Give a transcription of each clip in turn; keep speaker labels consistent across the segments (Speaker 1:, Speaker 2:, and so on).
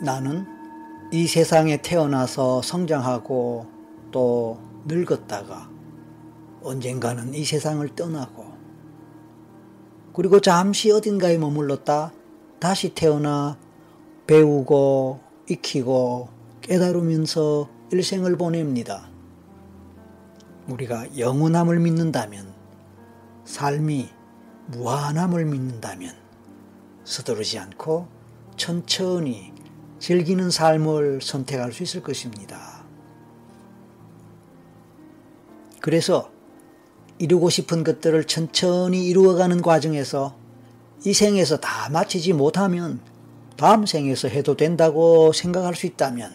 Speaker 1: 나는 이 세상에 태어나서 성장하고 또 늙었다가 언젠가는 이 세상을 떠나고 그리고 잠시 어딘가에 머물렀다 다시 태어나 배우고 익히고 깨달으면서 일생을 보냅니다. 우리가 영원함을 믿는다면 삶이 무한함을 믿는다면 서두르지 않고 천천히 즐기는 삶을 선택할 수 있을 것입니다. 그래서 이루고 싶은 것들을 천천히 이루어가는 과정에서 이 생에서 다 마치지 못하면 다음 생에서 해도 된다고 생각할 수 있다면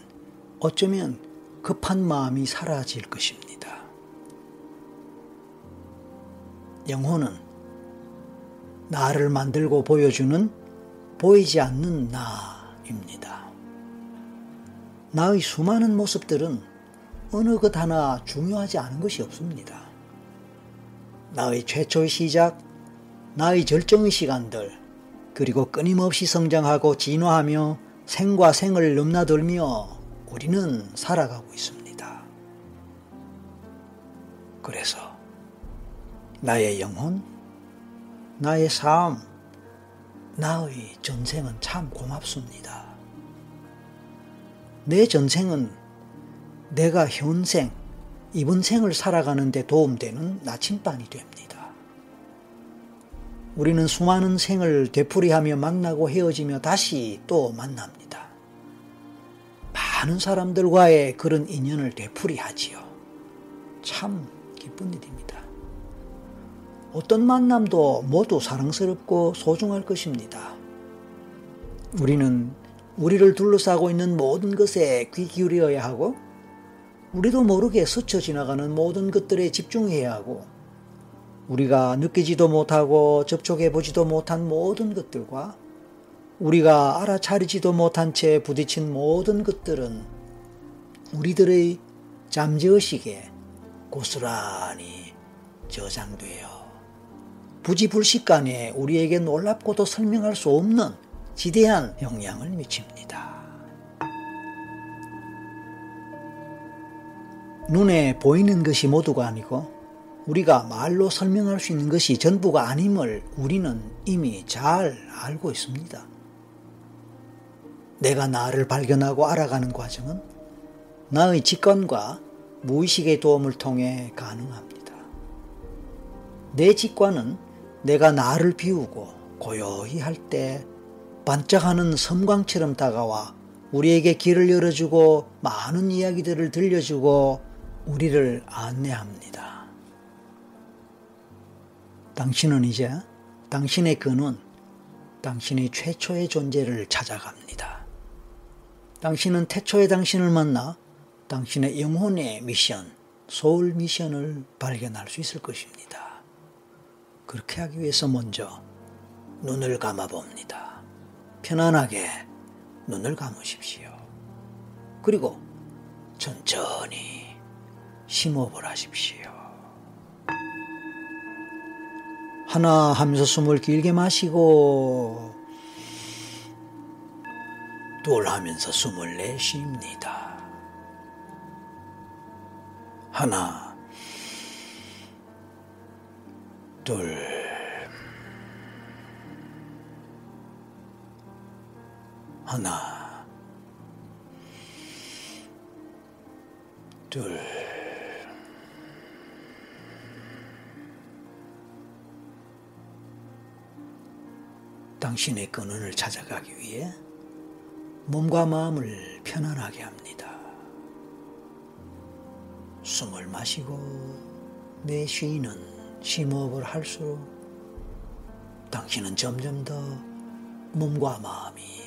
Speaker 1: 어쩌면 급한 마음이 사라질 것입니다. 영혼은 나를 만들고 보여주는 보이지 않는 나입니다. 나의 수많은 모습들은 어느 것 하나 중요하지 않은 것이 없습니다. 나의 최초의 시작, 나의 절정의 시간들, 그리고 끊임없이 성장하고 진화하며 생과 생을 넘나들며 우리는 살아가고 있습니다. 그래서 나의 영혼, 나의 삶, 나의 전생은 참 고맙습니다. 내 전생은 내가 현생, 이번 생을 살아가는 데 도움되는 나침반이 됩니다. 우리는 수많은 생을 되풀이하며 만나고 헤어지며 다시 또 만납니다. 많은 사람들과의 그런 인연을 되풀이하지요. 참 기쁜 일입니다. 어떤 만남도 모두 사랑스럽고 소중할 것입니다. 우리는 우리를 둘러싸고 있는 모든 것에 귀 기울여야 하고 우리도 모르게 스쳐 지나가는 모든 것들에 집중해야 하고 우리가 느끼지도 못하고 접촉해 보지도 못한 모든 것들과 우리가 알아차리지도 못한 채 부딪힌 모든 것들은 우리들의 잠재의식에 고스란히 저장되어 부지불식간에 우리에게 놀랍고도 설명할 수 없는 지대한 영향을 미칩니다. 눈에 보이는 것이 모두가 아니고 우리가 말로 설명할 수 있는 것이 전부가 아님을 우리는 이미 잘 알고 있습니다. 내가 나를 발견하고 알아가는 과정은 나의 직관과 무의식의 도움을 통해 가능합니다. 내 직관은 내가 나를 비우고 고요히 할 때 반짝하는 섬광처럼 다가와 우리에게 길을 열어주고 많은 이야기들을 들려주고 우리를 안내합니다. 당신은 이제 당신의 근원, 당신의 최초의 존재를 찾아갑니다. 당신은 태초의 당신을 만나 당신의 영혼의 미션, 소울 미션을 발견할 수 있을 것입니다. 그렇게 하기 위해서 먼저 눈을 감아 봅니다. 편안하게 눈을 감으십시오. 그리고 천천히 심호흡을 하십시오. 하나 하면서 숨을 길게 마시고 둘 하면서 숨을 내쉽니다. 하나 둘 하나 둘 당신의 근원을 찾아가기 위해 몸과 마음을 편안하게 합니다. 숨을 마시고 내쉬는 심호흡을 할수록 당신은 점점 더 몸과 마음이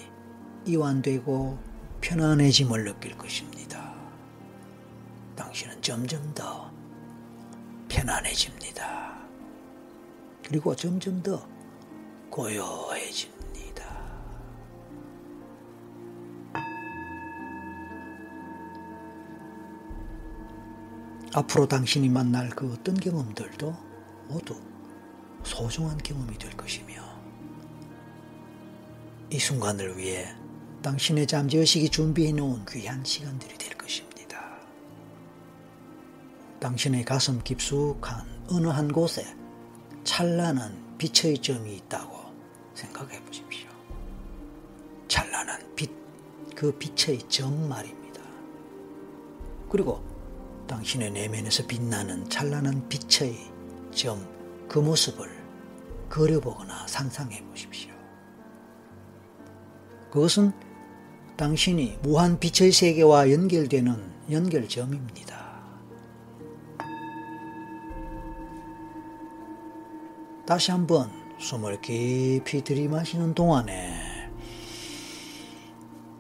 Speaker 1: 이완되고 편안해짐을 느낄 것입니다. 당신은 점점 더 편안해집니다. 그리고 점점 더 고요해집니다. 앞으로 당신이 만날 그 어떤 경험들도 모두 소중한 경험이 될 것이며 이 순간을 위해 당신의 잠재의식이 준비해 놓은 귀한 시간들이 될 것입니다. 당신의 가슴 깊숙한 어느 한 곳에 찬란한 빛의 점이 있다고 생각해 보십시오. 찬란한 빛, 그 빛의 점 말입니다. 그리고 당신의 내면에서 빛나는 찬란한 빛의 점, 그 모습을 그려보거나 상상해 보십시오. 그것은 당신이 무한 빛의 세계와 연결되는 연결점입니다. 다시 한번 숨을 깊이 들이마시는 동안에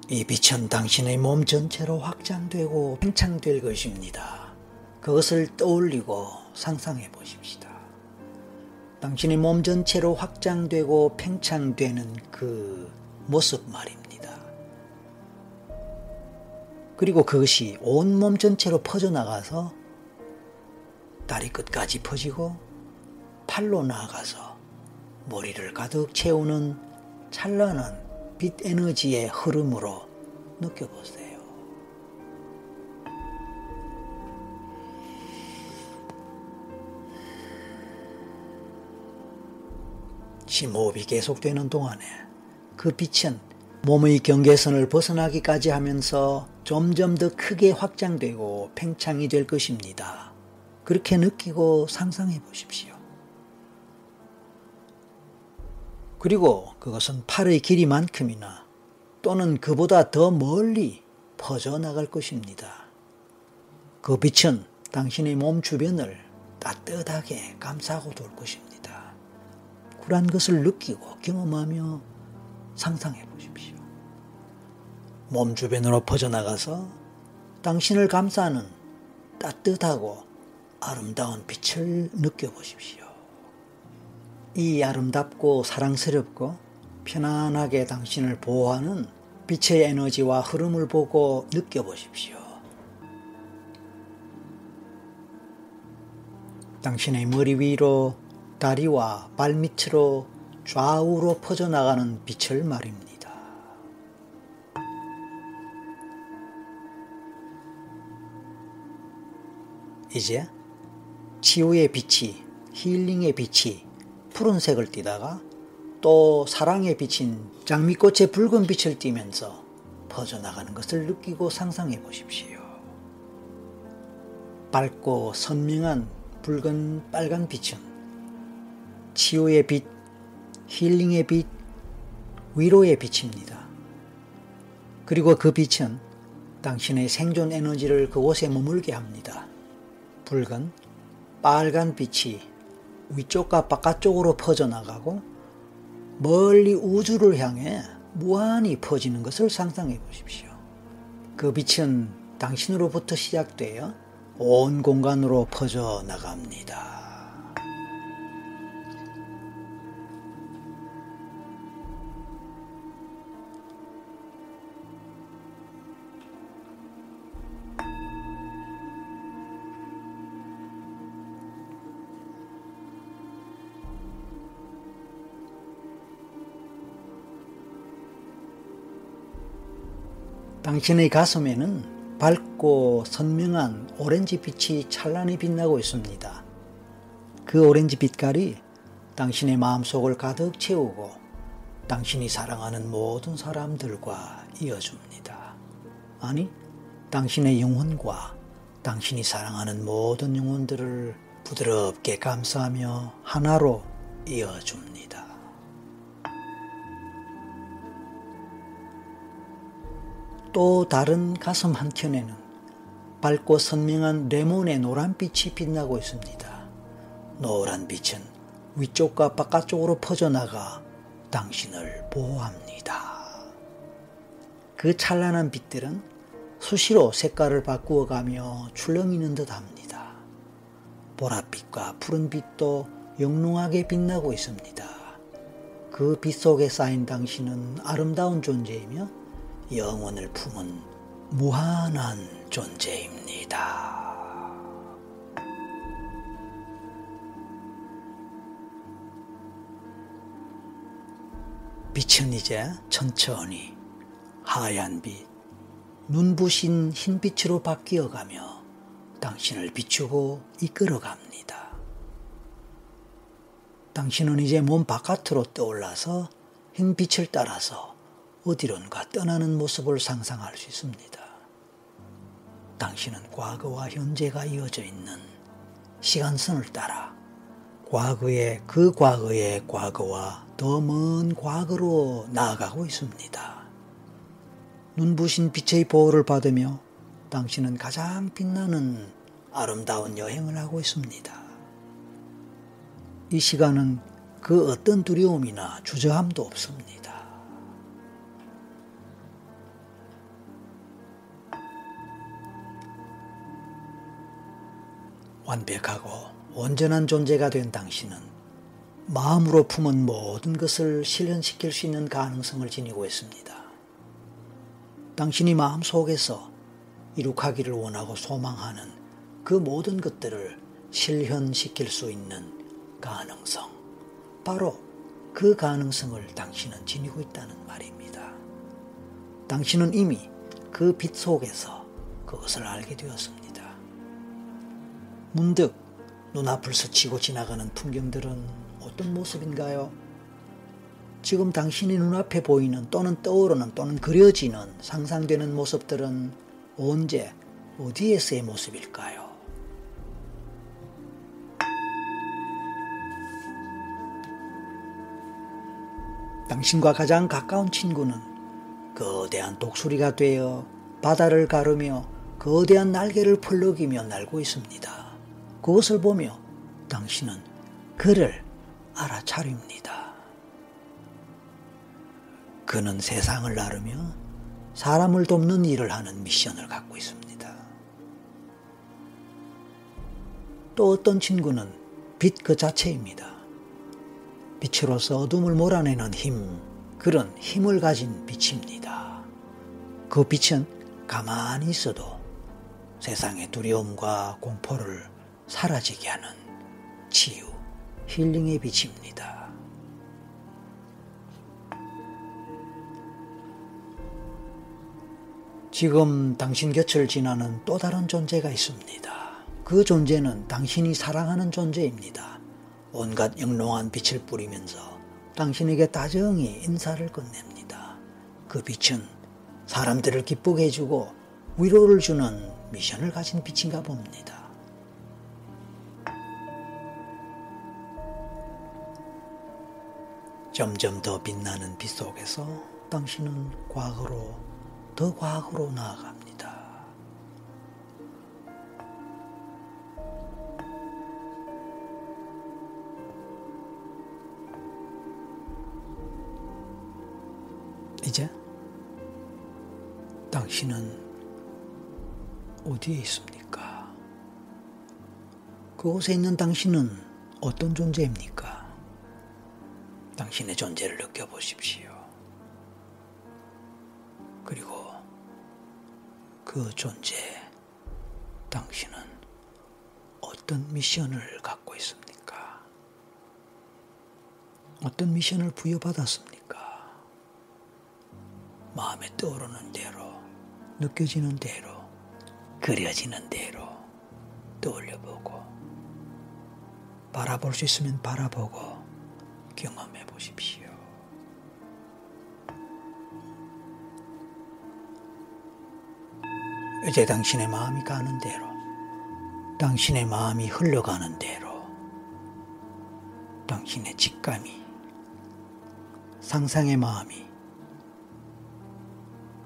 Speaker 1: 이 빛은 당신의 몸 전체로 확장되고 팽창될 것입니다. 그것을 떠올리고 상상해 보십시다. 당신의 몸 전체로 확장되고 팽창되는 그 모습 말입니다. 그리고 그것이 온몸 전체로 퍼져나가서 다리 끝까지 퍼지고 팔로 나아가서 머리를 가득 채우는 찬란한 빛 에너지의 흐름으로 느껴보세요. 심호흡이 계속되는 동안에 그 빛은 몸의 경계선을 벗어나기까지 하면서 점점 더 크게 확장되고 팽창이 될 것입니다. 그렇게 느끼고 상상해 보십시오. 그리고 그것은 팔의 길이만큼이나 또는 그보다 더 멀리 퍼져나갈 것입니다. 그 빛은 당신의 몸 주변을 따뜻하게 감싸고 돌 것입니다. 쿨한 것을 느끼고 경험하며 상상해 보십시오. 몸 주변으로 퍼져나가서 당신을 감싸는 따뜻하고 아름다운 빛을 느껴보십시오. 이 아름답고 사랑스럽고 편안하게 당신을 보호하는 빛의 에너지와 흐름을 보고 느껴보십시오. 당신의 머리 위로 다리와 발 밑으로 좌우로 퍼져나가는 빛을 말입니다. 이제 치유의 빛이, 힐링의 빛이 푸른색을 띠다가 또 사랑의 빛인 장미꽃의 붉은 빛을 띠면서 퍼져나가는 것을 느끼고 상상해 보십시오. 밝고 선명한 붉은 빨간 빛은 치유의 빛, 힐링의 빛, 위로의 빛입니다. 그리고 그 빛은 당신의 생존 에너지를 그곳에 머물게 합니다. 붉은 빨간 빛이 위쪽과 바깥쪽으로 퍼져나가고 멀리 우주를 향해 무한히 퍼지는 것을 상상해 보십시오. 그 빛은 당신으로부터 시작되어 온 공간으로 퍼져 나갑니다. 당신의 가슴에는 밝고 선명한 오렌지 빛이 찬란히 빛나고 있습니다. 그 오렌지 빛깔이 당신의 마음속을 가득 채우고 당신이 사랑하는 모든 사람들과 이어줍니다. 아니, 당신의 영혼과 당신이 사랑하는 모든 영혼들을 부드럽게 감싸며 하나로 이어줍니다. 또 다른 가슴 한켠에는 밝고 선명한 레몬의 노란빛이 빛나고 있습니다. 노란 빛은 위쪽과 바깥쪽으로 퍼져나가 당신을 보호합니다. 그 찬란한 빛들은 수시로 색깔을 바꾸어 가며 출렁이는 듯 합니다. 보랏빛과 푸른빛도 영롱하게 빛나고 있습니다. 그 빛 속에 쌓인 당신은 아름다운 존재이며 영혼을 품은 무한한 존재입니다. 빛은 이제 천천히 하얀 빛, 눈부신 흰빛으로 바뀌어가며 당신을 비추고 이끌어갑니다. 당신은 이제 몸 바깥으로 떠올라서 흰빛을 따라서 어디론가 떠나는 모습을 상상할 수 있습니다. 당신은 과거와 현재가 이어져 있는 시간선을 따라 과거의 그 과거의 과거와 더 먼 과거로 나아가고 있습니다. 눈부신 빛의 보호를 받으며 당신은 가장 빛나는 아름다운 여행을 하고 있습니다. 이 시간은 그 어떤 두려움이나 주저함도 없습니다. 완벽하고 온전한 존재가 된 당신은 마음으로 품은 모든 것을 실현시킬 수 있는 가능성을 지니고 있습니다. 당신이 마음 속에서 이룩하기를 원하고 소망하는 그 모든 것들을 실현시킬 수 있는 가능성. 바로 그 가능성을 당신은 지니고 있다는 말입니다. 당신은 이미 그 빛 속에서 그것을 알게 되었습니다. 문득 눈앞을 스치고 지나가는 풍경들은 어떤 모습인가요? 지금 당신의 눈앞에 보이는 또는 떠오르는 또는 그려지는 상상되는 모습들은 언제 어디에서의 모습일까요? 당신과 가장 가까운 친구는 거대한 독수리가 되어 바다를 가르며 거대한 날개를 펄럭이며 날고 있습니다. 그것을 보며 당신은 그를 알아차립니다. 그는 세상을 나르며 사람을 돕는 일을 하는 미션을 갖고 있습니다. 또 어떤 친구는 빛 그 자체입니다. 빛으로서 어둠을 몰아내는 힘, 그런 힘을 가진 빛입니다. 그 빛은 가만히 있어도 세상의 두려움과 공포를 사라지게 하는 치유, 힐링의 빛입니다. 지금 당신 곁을 지나는 또 다른 존재가 있습니다. 그 존재는 당신이 사랑하는 존재입니다. 온갖 영롱한 빛을 뿌리면서 당신에게 다정히 인사를 건넵니다. 그 빛은 사람들을 기쁘게 해주고 위로를 주는 미션을 가진 빛인가 봅니다. 점점 더 빛나는 빛 속에서 당신은 과거로, 더 과거로 나아갑니다. 이제 당신은 어디에 있습니까? 그곳에 있는 당신은 어떤 존재입니까? 당신의 존재를 느껴보십시오. 그리고 그 존재, 당신은 어떤 미션을 갖고 있습니까? 어떤 미션을 부여받았습니까? 마음에 떠오르는 대로, 느껴지는 대로, 그려지는 대로 떠올려보고, 바라볼 수 있으면 바라보고, 경험해 보십시오. 이제 당신의 마음이 가는 대로, 당신의 마음이 흘러가는 대로, 당신의 직감이, 상상의 마음이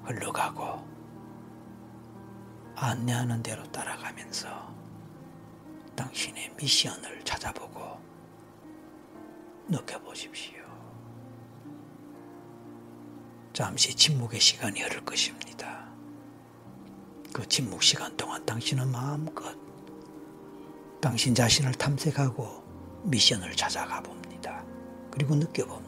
Speaker 1: 흘러가고, 안내하는 대로 따라가면서 당신의 미션을 찾아보고 느껴보십시오. 잠시 침묵의 시간이 흐를 것입니다. 그 침묵 시간 동안 당신은 마음껏 당신 자신을 탐색하고 미션을 찾아가 봅니다. 그리고 느껴봅니다.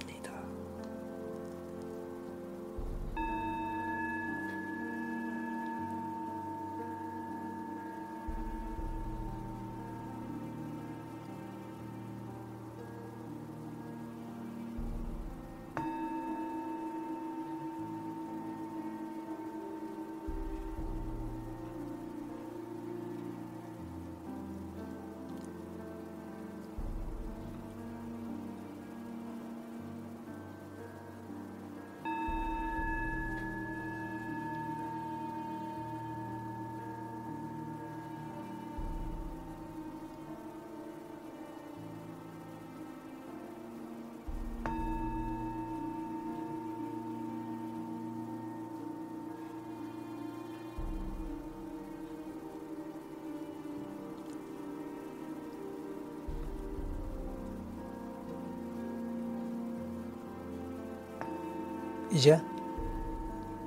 Speaker 1: 이제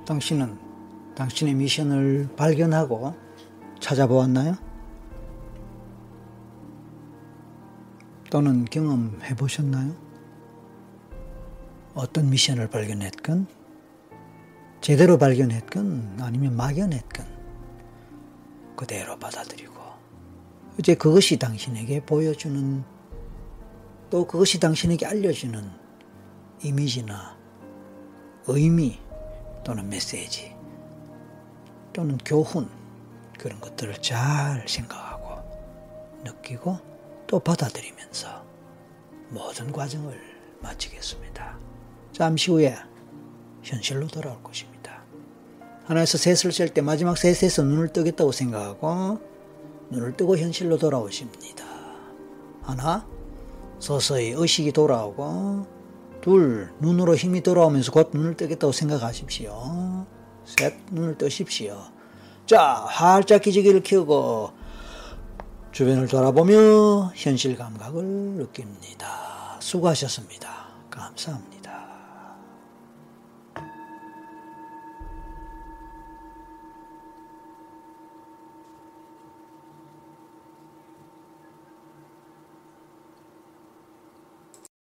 Speaker 1: 당신은 당신의 미션을 발견하고 찾아보았나요? 또는 경험해 보셨나요? 어떤 미션을 발견했건, 제대로 발견했건, 아니면 막연했건, 그대로 받아들이고, 이제 그것이 당신에게 보여주는, 또 그것이 당신에게 알려주는 이미지나 의미 또는 메시지 또는 교훈 그런 것들을 잘 생각하고 느끼고 또 받아들이면서 모든 과정을 마치겠습니다. 잠시 후에 현실로 돌아올 것입니다. 하나에서 셋을 셀 때 마지막 셋에서 눈을 뜨겠다고 생각하고 눈을 뜨고 현실로 돌아오십니다. 하나, 서서히 의식이 돌아오고 둘, 눈으로 힘이 돌아오면서 곧 눈을 뜨겠다고 생각하십시오. 셋, 눈을 뜨십시오. 자, 활짝 기지개를 켜고 주변을 돌아보며 현실 감각을 느낍니다. 수고하셨습니다. 감사합니다.